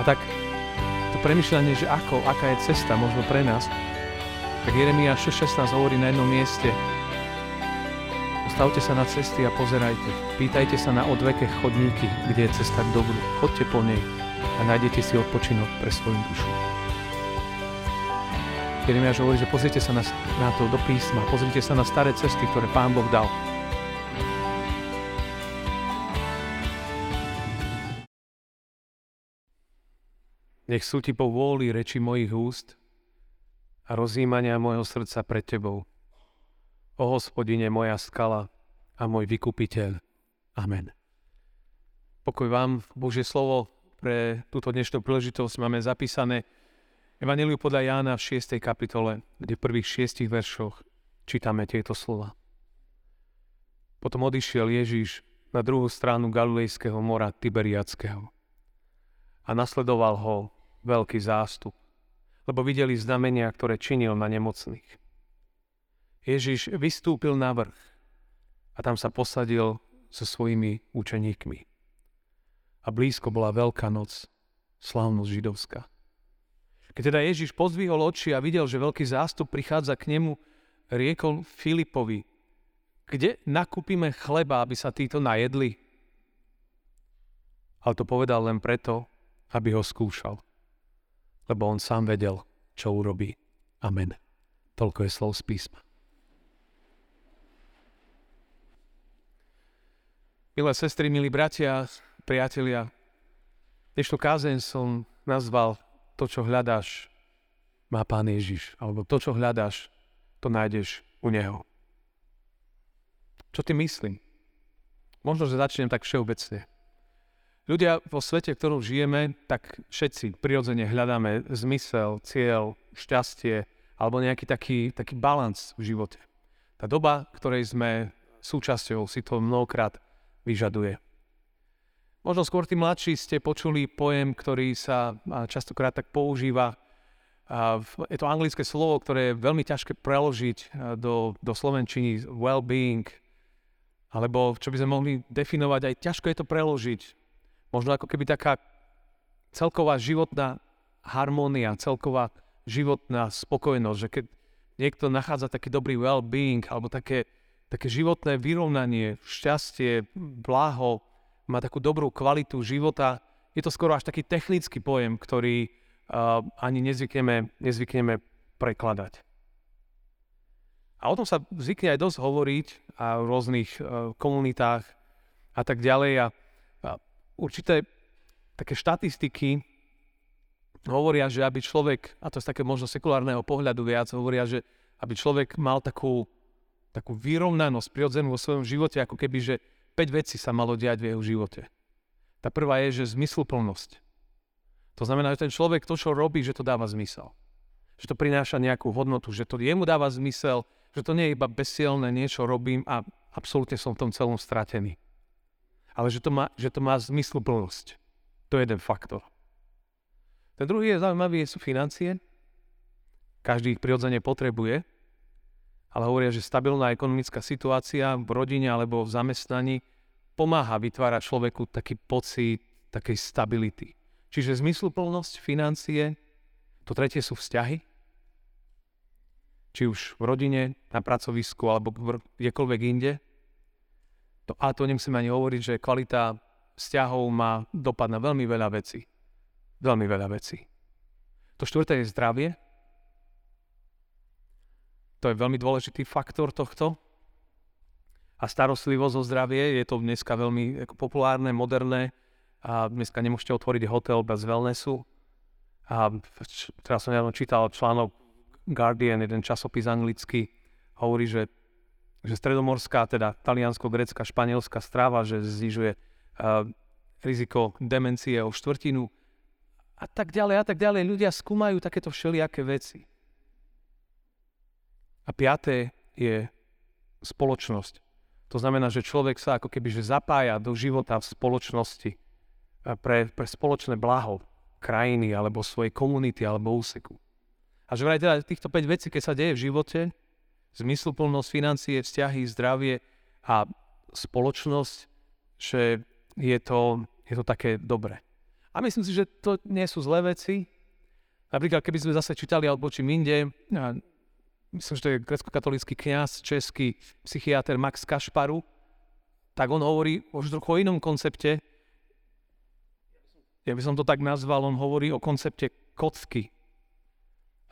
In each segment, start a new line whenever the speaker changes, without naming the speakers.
A tak to premyšľanie, že ako, aká je cesta možno pre nás, tak Jeremia 6.16 hovorí na jednom mieste Stavte sa na cesty a pozerajte. Pýtajte sa na odveké chodníky, kde je cesta k dobru. Chodte po nej a nájdete si odpočinok pre svoju dušu. Jeremiáš hovorí, že pozrite sa na, na to do písma, pozrite sa na staré cesty, ktoré Pán Boh dal. Nech sú ti po vôli reči mojich úst a rozjímania môjho srdca pred tebou. O hospodine moja skala a môj vykupiteľ. Amen. Pokoj vám, Božie slovo, pre túto dnešnú príležitosť máme zapísané Evangeliu podľa Jána v 6. kapitole, kde v prvých 6 veršoch čítame tieto slova. Potom odišiel Ježíš na druhú stranu Galilejského mora Tiberiackého a nasledoval ho veľký zástup, lebo videli znamenia, ktoré činil na nemocných. Ježiš vystúpil na vrch a tam sa posadil so svojimi učeníkmi. A blízko bola Veľká noc, slávnosť židovská. Keď teda Ježiš pozdvihol oči a videl, že veľký zástup prichádza k nemu, riekol Filipovi, kde nakúpime chleba, aby sa títo najedli? Ale to povedal len preto, aby ho skúšal lebo on sám vedel, čo urobí. Amen. Toľko je slov z písma. Milé sestry, milí bratia, priatelia, dnešnú kázeň som nazval to, čo hľadáš, má Pán Ježiš. Alebo to, čo hľadáš, to nájdeš u Neho. Čo ty myslím? Možno, že začnem tak všeobecne. Ľudia vo svete, v ktorom žijeme, tak všetci prirodzene hľadáme zmysel, cieľ, šťastie alebo nejaký taký, taký balans v živote. Tá doba, ktorej sme súčasťou, si to mnohokrát vyžaduje. Možno skôr tí mladší ste počuli pojem, ktorý sa častokrát tak používa. Je to anglické slovo, ktoré je veľmi ťažké preložiť do, do slovenčiny well-being, alebo čo by sme mohli definovať, aj ťažko je to preložiť Možno ako keby taká celková životná harmónia, celková životná spokojnosť, že keď niekto nachádza taký dobrý well-being alebo také, také životné vyrovnanie, šťastie, blaho, má takú dobrú kvalitu života, je to skoro až taký technický pojem, ktorý uh, ani nezvykneme, nezvykneme prekladať. A o tom sa zvykne aj dosť hovoriť a v rôznych uh, komunitách a tak ďalej. A určité také štatistiky hovoria, že aby človek, a to z také možno sekulárneho pohľadu viac, hovoria, že aby človek mal takú, takú vyrovnanosť prirodzenú vo svojom živote, ako keby, že 5 vecí sa malo diať v jeho živote. Tá prvá je, že zmysluplnosť. To znamená, že ten človek to, čo robí, že to dáva zmysel. Že to prináša nejakú hodnotu, že to jemu dáva zmysel, že to nie je iba bezsielne, niečo robím a absolútne som v tom celom stratený ale že to má, že to má zmysluplnosť. To je jeden faktor. Ten druhý je zaujímavý, sú financie. Každý ich prirodzene potrebuje, ale hovoria, že stabilná ekonomická situácia v rodine alebo v zamestnaní pomáha vytvárať človeku taký pocit takej stability. Čiže zmysluplnosť, financie, to tretie sú vzťahy, či už v rodine, na pracovisku alebo kdekoľvek inde. To, a to nemusím ani hovoriť, že kvalita vzťahov má dopad na veľmi veľa vecí. Veľmi veľa vecí. To štvrté je zdravie. To je veľmi dôležitý faktor tohto. A starostlivosť o zdravie, je to dneska veľmi populárne, moderné. A dneska nemôžete otvoriť hotel bez wellnessu. A teraz som nedávno čítal článok Guardian, jeden časopis anglický, hovorí, že že stredomorská, teda taliansko-grecká, španielská strava, že znižuje uh, riziko demencie o štvrtinu a tak ďalej a tak ďalej. Ľudia skúmajú takéto všelijaké veci. A piaté je spoločnosť. To znamená, že človek sa ako keby že zapája do života v spoločnosti pre, pre spoločné blaho krajiny alebo svojej komunity alebo úseku. A že vraj teda týchto 5 vecí, keď sa deje v živote, zmysluplnosť, financie, vzťahy, zdravie a spoločnosť, že je to, je to také dobré. A myslím si, že to nie sú zlé veci. Napríklad, keby sme zase čítali alebo čím inde, myslím, že to je grecko-katolický kňaz, český psychiatr Max Kašparu, tak on hovorí už trochu o inom koncepte. Ja by som to tak nazval, on hovorí o koncepte kocky.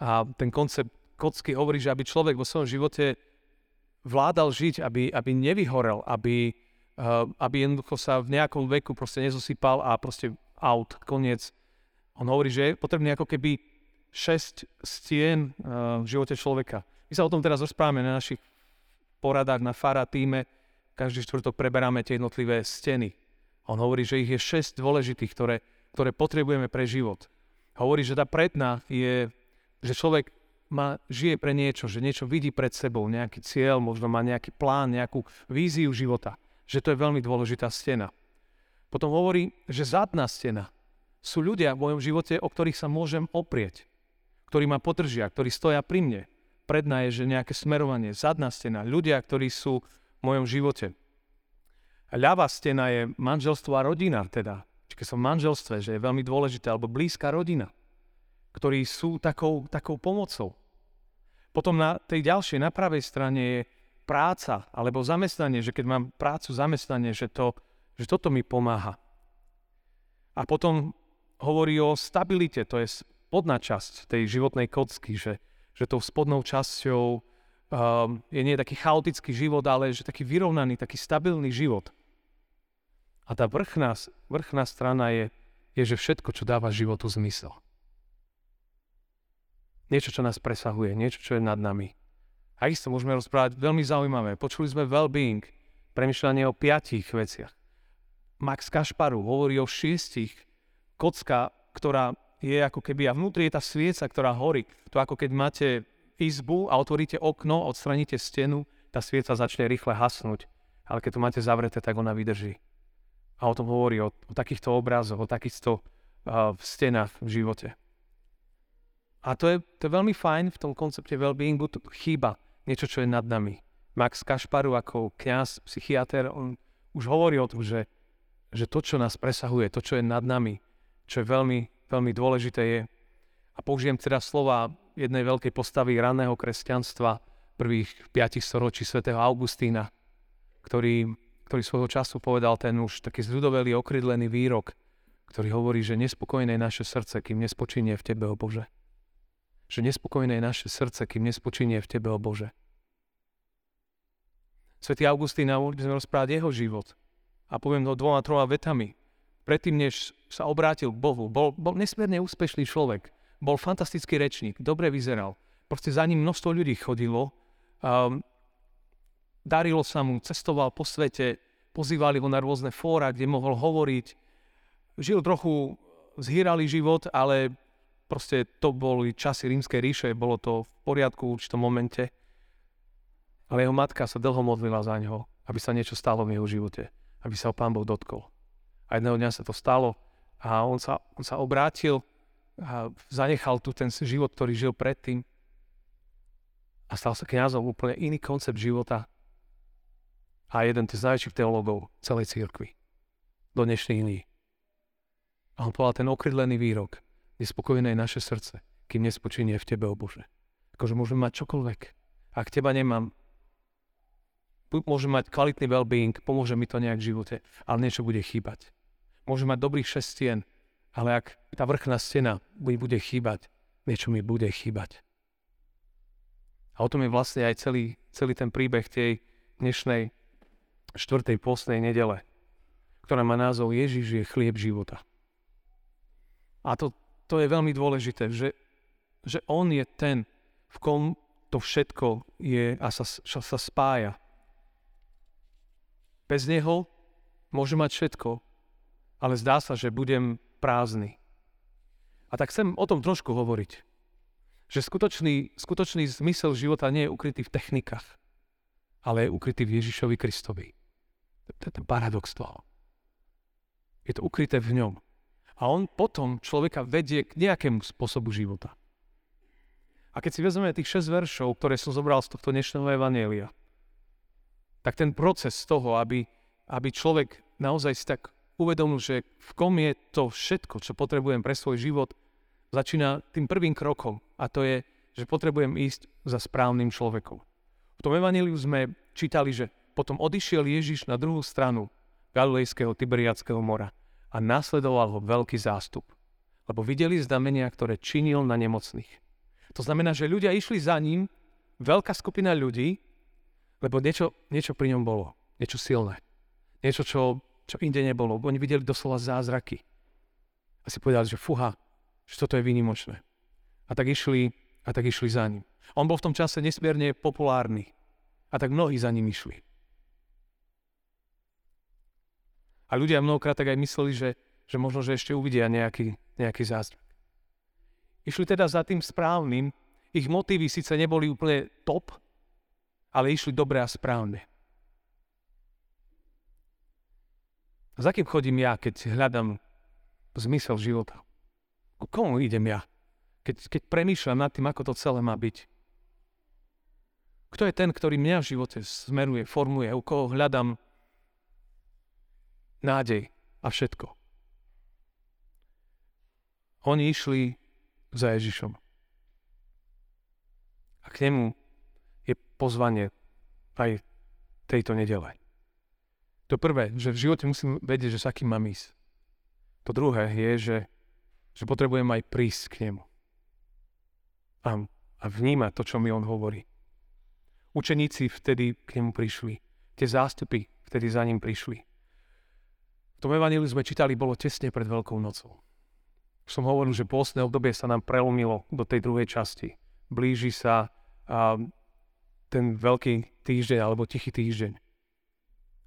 A ten koncept kocky hovorí, že aby človek vo svojom živote vládal žiť, aby, aby nevyhorel, aby, uh, aby jednoducho sa v nejakom veku proste nezosypal a proste out, koniec. On hovorí, že je potrebný ako keby 6 stien uh, v živote človeka. My sa o tom teraz rozprávame na našich poradách na Fara týme. Každý štvrtok preberáme tie jednotlivé steny. On hovorí, že ich je 6 dôležitých, ktoré, ktoré potrebujeme pre život. Hovorí, že tá predná je, že človek má, žije pre niečo, že niečo vidí pred sebou, nejaký cieľ, možno má nejaký plán, nejakú víziu života. Že to je veľmi dôležitá stena. Potom hovorí, že zadná stena sú ľudia v mojom živote, o ktorých sa môžem oprieť, ktorí ma podržia, ktorí stoja pri mne. Predná je, že nejaké smerovanie, zadná stena, ľudia, ktorí sú v mojom živote. A ľavá stena je manželstvo a rodina, teda. Keď som v manželstve, že je veľmi dôležité, alebo blízka rodina ktorí sú takou, takou pomocou. Potom na tej ďalšej, na pravej strane je práca alebo zamestnanie, že keď mám prácu, zamestnanie, že, to, že toto mi pomáha. A potom hovorí o stabilite, to je spodná časť tej životnej kocky, že, že tou spodnou časťou um, je nie taký chaotický život, ale že taký vyrovnaný, taký stabilný život. A tá vrchná, vrchná strana je, je, že všetko, čo dáva životu zmysel. Niečo, čo nás presahuje, niečo, čo je nad nami. A isto môžeme rozprávať veľmi zaujímavé. Počuli sme well-being, premyšľanie o piatich veciach. Max Kašparu hovorí o šiestich. Kocka, ktorá je ako keby, a vnútri je tá svieca, ktorá horí. To ako keď máte izbu a otvoríte okno, odstraníte stenu, tá svieca začne rýchle hasnúť. Ale keď to máte zavreté, tak ona vydrží. A o tom hovorí, o, o takýchto obrazoch, o takýchto uh, stenách v živote. A to je, to je veľmi fajn v tom koncepte well-beingu, to chýba niečo, čo je nad nami. Max Kašparu ako kňaz, psychiatr, on už hovorí o tom, že, že to, čo nás presahuje, to, čo je nad nami, čo je veľmi, veľmi dôležité je, a použijem teda slova jednej veľkej postavy raného kresťanstva prvých piatich storočí svätého Augustína, ktorý, ktorý svojho času povedal ten už taký zľudovelý, okrydlený výrok, ktorý hovorí, že nespokojné je naše srdce, kým nespočinie v Tebe, o Bože že nespokojné je naše srdce, kým nespočinie v Tebe, o Bože. Svetý Augustín, mohli by sme rozprávať jeho život. A poviem to dvoma, troma vetami. Predtým, než sa obrátil k Bohu, bol, bol nesmierne úspešný človek. Bol fantastický rečník, dobre vyzeral. Proste za ním množstvo ľudí chodilo. Um, darilo sa mu, cestoval po svete, pozývali ho na rôzne fóra, kde mohol hovoriť. Žil trochu zhýralý život, ale proste to boli časy rímskej ríše, bolo to v poriadku v určitom momente. Ale jeho matka sa dlho modlila za ňo, aby sa niečo stalo v jeho živote, aby sa ho pán Boh dotkol. A jedného dňa sa to stalo a on sa, on sa obrátil a zanechal tu ten život, ktorý žil predtým a stal sa kňazom úplne iný koncept života a jeden z najväčších teológov celej církvy do dnešných dní. A on povedal ten okrydlený výrok je naše srdce, kým nespočinie v Tebe, o Bože. Akože môžem mať čokoľvek. Ak Teba nemám, môžem mať kvalitný well-being, pomôže mi to nejak v živote, ale niečo bude chýbať. Môžem mať dobrých šest stien, ale ak tá vrchná stena mi bude chýbať, niečo mi bude chýbať. A o tom je vlastne aj celý, celý ten príbeh tej dnešnej štvrtej postnej nedele, ktorá má názov Ježiš je chlieb života. A to to je veľmi dôležité, že, že on je ten, v kom to všetko je a sa, sa spája. Bez neho môže mať všetko, ale zdá sa, že budem prázdny. A tak chcem o tom trošku hovoriť. Že skutočný, skutočný zmysel života nie je ukrytý v technikách, ale je ukrytý v Ježišovi Kristovi. To je ten paradox toho. Je to ukryté v ňom a on potom človeka vedie k nejakému spôsobu života. A keď si vezmeme tých 6 veršov, ktoré som zobral z tohto dnešného evanielia, tak ten proces toho, aby, aby človek naozaj si tak uvedomil, že v kom je to všetko, čo potrebujem pre svoj život, začína tým prvým krokom a to je, že potrebujem ísť za správnym človekom. V tom evaníliu sme čítali, že potom odišiel Ježiš na druhú stranu Galilejského Tiberiackého mora a nasledoval ho veľký zástup, lebo videli znamenia, ktoré činil na nemocných. To znamená, že ľudia išli za ním, veľká skupina ľudí, lebo niečo, niečo pri ňom bolo, niečo silné, niečo, čo, čo inde nebolo. Oni videli doslova zázraky. A si povedali, že fuha, že toto je výnimočné. A tak išli, a tak išli za ním. On bol v tom čase nesmierne populárny. A tak mnohí za ním išli. A ľudia mnohokrát tak aj mysleli, že, že možno, že ešte uvidia nejaký, nejaký zázrak. Išli teda za tým správnym, ich motívy síce neboli úplne top, ale išli dobre a správne. A za kým chodím ja, keď hľadám zmysel života? Ku komu idem ja? Keď, keď premýšľam nad tým, ako to celé má byť. Kto je ten, ktorý mňa v živote smeruje, formuje, u koho hľadám nádej a všetko. Oni išli za Ježišom. A k nemu je pozvanie aj tejto nedele. To prvé, že v živote musím vedieť, že s akým mám ísť. To druhé je, že že potrebujem aj prísť k nemu. A, a vnímať to, čo mi on hovorí. Učeníci vtedy k nemu prišli. Tie zástupy vtedy za ním prišli. V tom evaníliu sme čítali, bolo tesne pred Veľkou nocou. Som hovoril, že pôstne obdobie sa nám prelomilo do tej druhej časti. Blíži sa a, ten veľký týždeň alebo tichý týždeň.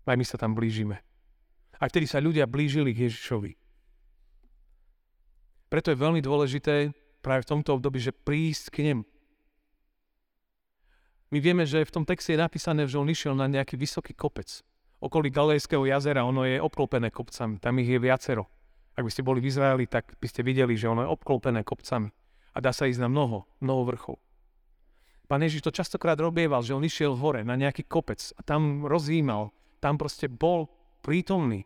Aj my sa tam blížime. A vtedy sa ľudia blížili k Ježišovi. Preto je veľmi dôležité práve v tomto období, že prísť k nemu. My vieme, že v tom texte je napísané, že on išiel na nejaký vysoký kopec. Okolí Galejského jazera, ono je obklopené kopcami, tam ich je viacero. Ak by ste boli v Izraeli, tak by ste videli, že ono je obklopené kopcami. A dá sa ísť na mnoho, mnoho vrchov. Pán Ježiš to častokrát robieval, že on išiel hore na nejaký kopec a tam rozjímal, tam proste bol prítomný.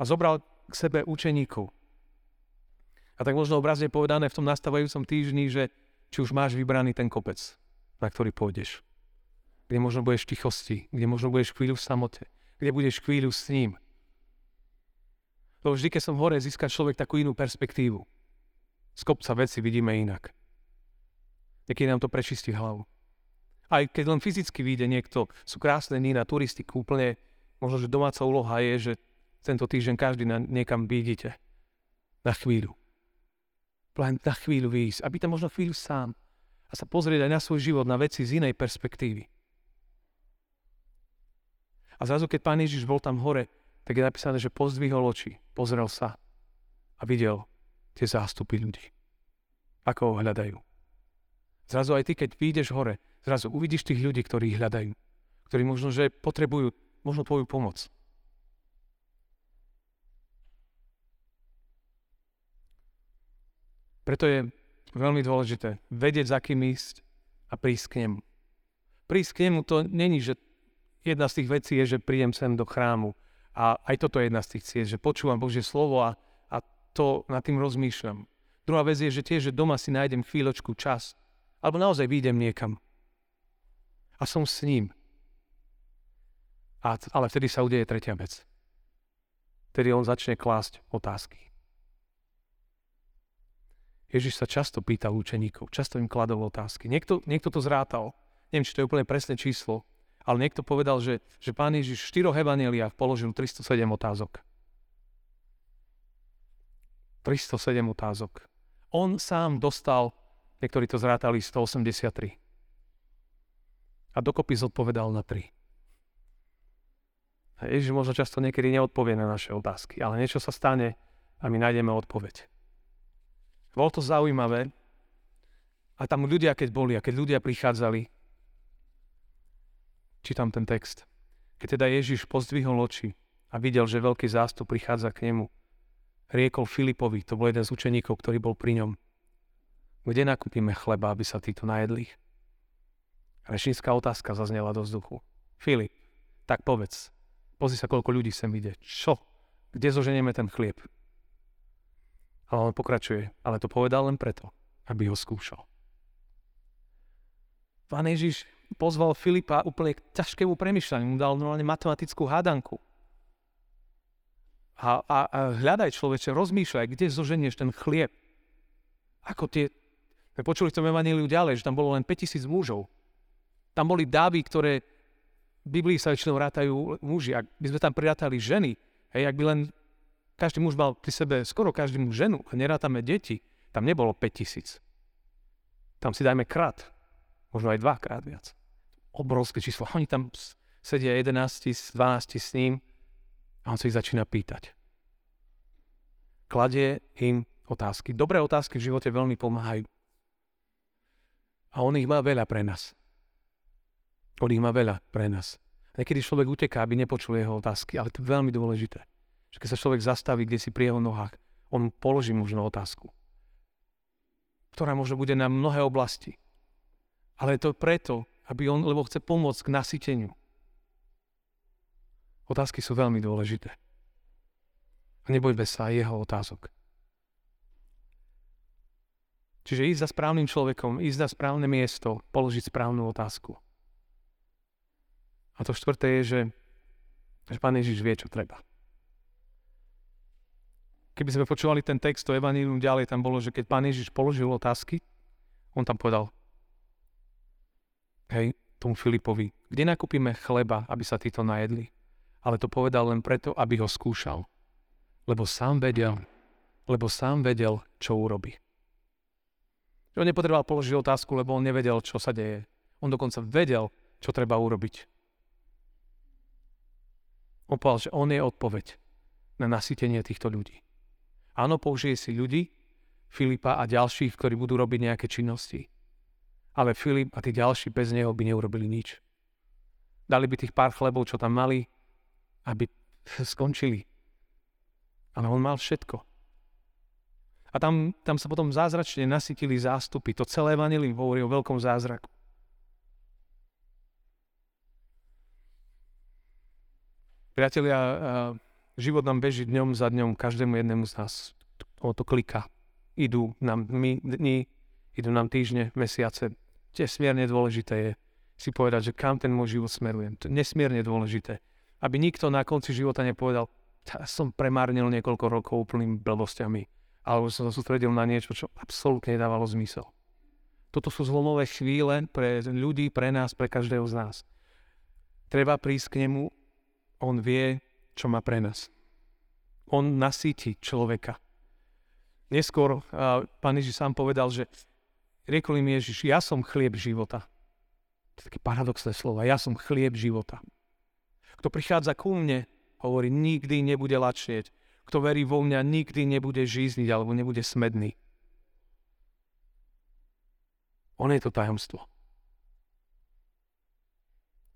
A zobral k sebe učeníkov. A tak možno obrazne povedané v tom nastávajúcom týždni, že či už máš vybraný ten kopec, na ktorý pôjdeš. Kde možno budeš v tichosti, kde možno budeš chvíľu v samote, kde budeš chvíľu s ním. Lebo vždy, keď som hore, získa človek takú inú perspektívu. Z kopca veci vidíme inak. Niekedy nám to prečistí hlavu. Aj keď len fyzicky vyjde niekto, sú krásne dní na turistiku, úplne možno, že domáca úloha je, že tento týždeň každý na, niekam vidíte. Na chvíľu. Len na chvíľu výjsť, aby tam možno chvíľu sám a sa pozrieť aj na svoj život, na veci z inej perspektívy. A zrazu, keď Pán Ježiš bol tam hore, tak je napísané, že pozdvihol oči, pozrel sa a videl tie zástupy ľudí. Ako ho hľadajú. Zrazu aj ty, keď vyjdeš hore, zrazu uvidíš tých ľudí, ktorí ich hľadajú. Ktorí možno, že potrebujú možno tvoju pomoc. Preto je veľmi dôležité vedieť, za kým ísť a prísť k nemu. Prísť k nemu to není, že jedna z tých vecí je, že prídem sem do chrámu. A aj toto je jedna z tých ciest, že počúvam Božie slovo a, a to nad tým rozmýšľam. Druhá vec je, že tiež, že doma si nájdem chvíľočku čas. Alebo naozaj výjdem niekam. A som s ním. A, ale vtedy sa udeje tretia vec. Vtedy on začne klásť otázky. Ježiš sa často pýtal učeníkov, často im kladol otázky. Niekto, niekto to zrátal, neviem, či to je úplne presné číslo, ale niekto povedal, že, že pán Ježiš v štyroch evaneliách položil 307 otázok. 307 otázok. On sám dostal, niektorí to zrátali, 183. A dokopy zodpovedal na 3. A Ježiš možno často niekedy neodpovie na naše otázky, ale niečo sa stane a my nájdeme odpoveď. Bolo to zaujímavé. A tam ľudia, keď boli a keď ľudia prichádzali, čítam ten text, keď teda Ježiš pozdvihol oči a videl, že veľký zástup prichádza k nemu, riekol Filipovi, to bol jeden z učeníkov, ktorý bol pri ňom, kde nakúpime chleba, aby sa títo najedli? Rečnícká otázka zaznela do vzduchu. Filip, tak povedz, Pozri sa, koľko ľudí sem ide. Čo? Kde zoženieme ten chlieb? Ale on pokračuje. Ale to povedal len preto, aby ho skúšal. Pán Ježiš pozval Filipa úplne k ťažkému premyšľaniu. Mu dal normálne matematickú hádanku. A, a, a hľadaj človeče, rozmýšľaj, kde zoženieš ten chlieb. Ako tie... My počuli v tom ďalej, že tam bolo len 5000 mužov. Tam boli dávy, ktoré v Biblii sa väčšinou rátajú muži. Ak by sme tam prirátali ženy, hej, ak by len každý muž mal pri sebe skoro každý muž ženu a nerátame deti, tam nebolo 5000. Tam si dajme krát, možno aj dvakrát viac. Obrovské číslo. Oni tam sedia 11, 12 s ním a on sa ich začína pýtať. Kladie im otázky. Dobré otázky v živote veľmi pomáhajú. A on ich má veľa pre nás. On ich má veľa pre nás. Niekedy človek uteká, aby nepočul jeho otázky, ale to je veľmi dôležité. Že keď sa človek zastaví, kde si pri jeho nohách, on položí možno otázku, ktorá možno bude na mnohé oblasti. Ale je to preto, aby on, lebo chce pomôcť k nasyteniu. Otázky sú veľmi dôležité. A nebojme sa aj jeho otázok. Čiže ísť za správnym človekom, ísť na správne miesto, položiť správnu otázku. A to štvrté je, že, že Pán Ježiš vie, čo treba. Keby sme počúvali ten text, to Evanílium ďalej, tam bolo, že keď Pán Ježiš položil otázky, on tam povedal, hej, tomu Filipovi, kde nakúpime chleba, aby sa títo najedli? Ale to povedal len preto, aby ho skúšal. Lebo sám vedel, lebo sám vedel, čo urobí. On nepotreboval položiť otázku, lebo on nevedel, čo sa deje. On dokonca vedel, čo treba urobiť. On povedal, že on je odpoveď na nasytenie týchto ľudí. Áno, použije si ľudí, Filipa a ďalších, ktorí budú robiť nejaké činnosti. Ale Filip a tí ďalší bez neho by neurobili nič. Dali by tých pár chlebov, čo tam mali, aby skončili. Ale on mal všetko. A tam, tam sa potom zázračne nasytili zástupy. To celé vanilím hovorí o veľkom zázraku. Priatelia, život nám beží dňom za dňom, každému jednému z nás. O to klika. Idú nám dni, idú nám týždne, mesiace. Nesmierne dôležité je si povedať, že kam ten môj život smerujem. To je nesmierne dôležité. Aby nikto na konci života nepovedal, som premárnil niekoľko rokov úplným blbosťami. Alebo som sa sústredil na niečo, čo absolútne nedávalo zmysel. Toto sú zlomové chvíle pre ľudí, pre nás, pre každého z nás. Treba prísť k nemu on vie, čo má pre nás. On nasíti človeka. Neskôr uh, pán Ježiš sám povedal, že riekol im Ježiš, ja som chlieb života. To je také paradoxné slovo. Ja som chlieb života. Kto prichádza ku mne, hovorí, nikdy nebude lačnieť. Kto verí vo mňa, nikdy nebude žízniť alebo nebude smedný. On je to tajomstvo.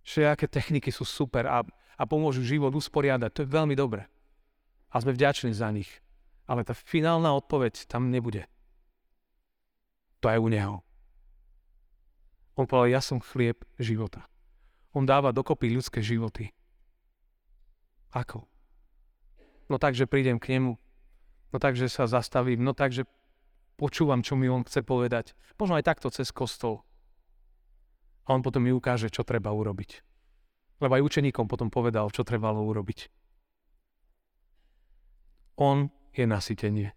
Všetky techniky sú super a a pomôžu život usporiadať. To je veľmi dobré. A sme vďační za nich. Ale tá finálna odpoveď tam nebude. To je u Neho. On povedal, ja som chlieb života. On dáva dokopy ľudské životy. Ako? No tak, že prídem k nemu. No tak, že sa zastavím. No tak, že počúvam, čo mi on chce povedať. Možno aj takto cez kostol. A on potom mi ukáže, čo treba urobiť. Lebo aj učeníkom potom povedal, čo trebalo urobiť. On je nasytenie.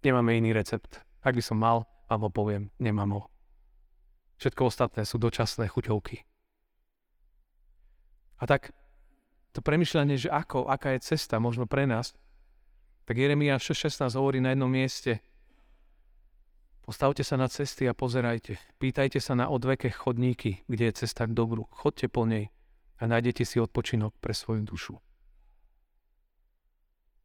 Nemáme iný recept. Ak by som mal, ho poviem, nemám ho. Všetko ostatné sú dočasné chuťovky. A tak to premyšľanie, že ako, aká je cesta možno pre nás, tak Jeremia 6.16 hovorí na jednom mieste Postavte sa na cesty a pozerajte. Pýtajte sa na odveké chodníky, kde je cesta k dobru. Chodte po nej a nájdete si odpočinok pre svoju dušu.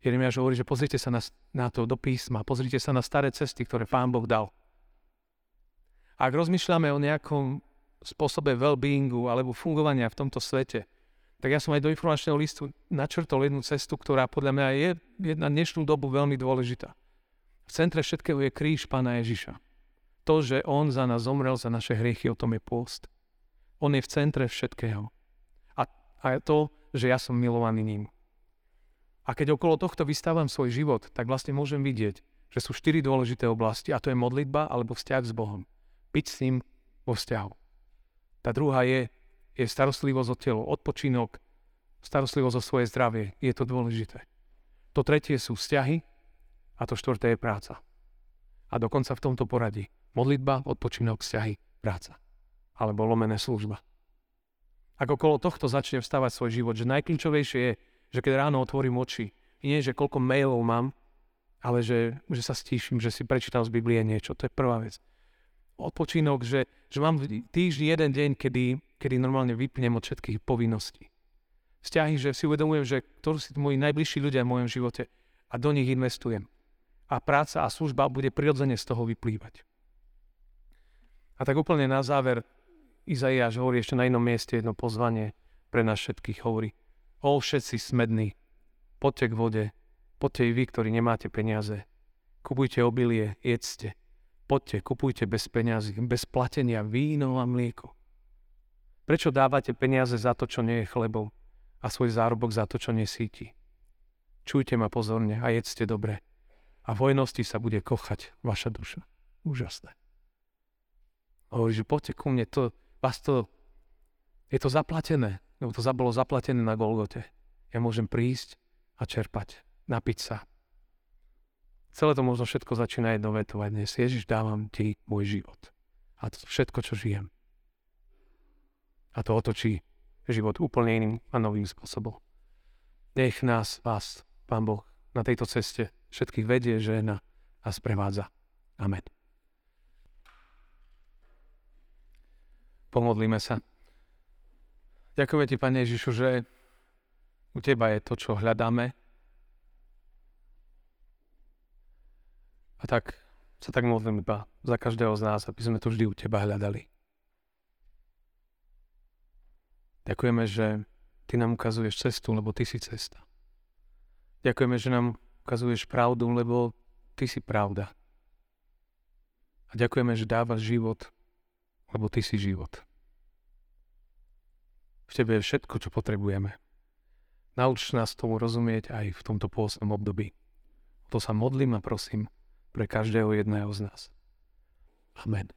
Jeremiáš hovorí, že pozrite sa na, na to do písma, pozrite sa na staré cesty, ktoré Pán Boh dal. Ak rozmýšľame o nejakom spôsobe well-beingu alebo fungovania v tomto svete, tak ja som aj do informačného listu načrtol jednu cestu, ktorá podľa mňa je na dnešnú dobu veľmi dôležitá. V centre všetkého je kríž Pána Ježiša. To, že On za nás zomrel, za naše hriechy, o tom je pôst. On je v centre všetkého. A to, že ja som milovaný ním. A keď okolo tohto vystávam svoj život, tak vlastne môžem vidieť, že sú štyri dôležité oblasti a to je modlitba alebo vzťah s Bohom. Byť s ním vo vzťahu. Tá druhá je, je starostlivosť o telo, odpočinok, starostlivosť o svoje zdravie. Je to dôležité. To tretie sú vzťahy a to štvrté je práca. A dokonca v tomto poradí. Modlitba, odpočinok, vzťahy, práca. Alebo lomené služba. Ak okolo tohto začne vstávať svoj život, že najkľúčovejšie je, že keď ráno otvorím oči, nie že koľko mailov mám, ale že, že sa stíšim, že si prečítam z Biblie niečo. To je prvá vec. Odpočinok, že, že mám v týždni jeden deň, kedy, kedy normálne vypnem od všetkých povinností. Vzťahy, že si uvedomujem, že ktorí sú moji najbližší ľudia v mojom živote a do nich investujem. A práca a služba bude prirodzene z toho vyplývať. A tak úplne na záver Izaiáš hovorí ešte na inom mieste jedno pozvanie pre nás všetkých. Hovorí, O všetci smední, poďte k vode, poďte i vy, ktorí nemáte peniaze. Kupujte obilie, jedzte. Poďte, kupujte bez peniazy, bez platenia víno a mlieko. Prečo dávate peniaze za to, čo nie je chlebom a svoj zárobok za to, čo nesíti? Čujte ma pozorne a jedzte dobre. A v hojnosti sa bude kochať vaša duša. Úžasné. Hovorí, že poďte ku mne, to, vás to, je to zaplatené lebo to bolo zaplatené na Golgote. Ja môžem prísť a čerpať, napiť sa. Celé to možno všetko začína jednou vetou aj dnes. Ježiš, dávam ti môj život. A to všetko, čo žijem. A to otočí život úplne iným a novým spôsobom. Nech nás, vás, Pán Boh, na tejto ceste všetkých vedie, žena a sprevádza. Amen. Pomodlíme sa. Ďakujeme ti, Pane Ježišu, že u Teba je to, čo hľadáme. A tak sa tak modlím iba za každého z nás, aby sme to vždy u Teba hľadali. Ďakujeme, že Ty nám ukazuješ cestu, lebo Ty si cesta. Ďakujeme, že nám ukazuješ pravdu, lebo Ty si pravda. A ďakujeme, že dávaš život, lebo Ty si život. V Tebe je všetko, čo potrebujeme. Nauč nás tomu rozumieť aj v tomto pôsnom období. O to sa modlím a prosím pre každého jedného z nás. Amen.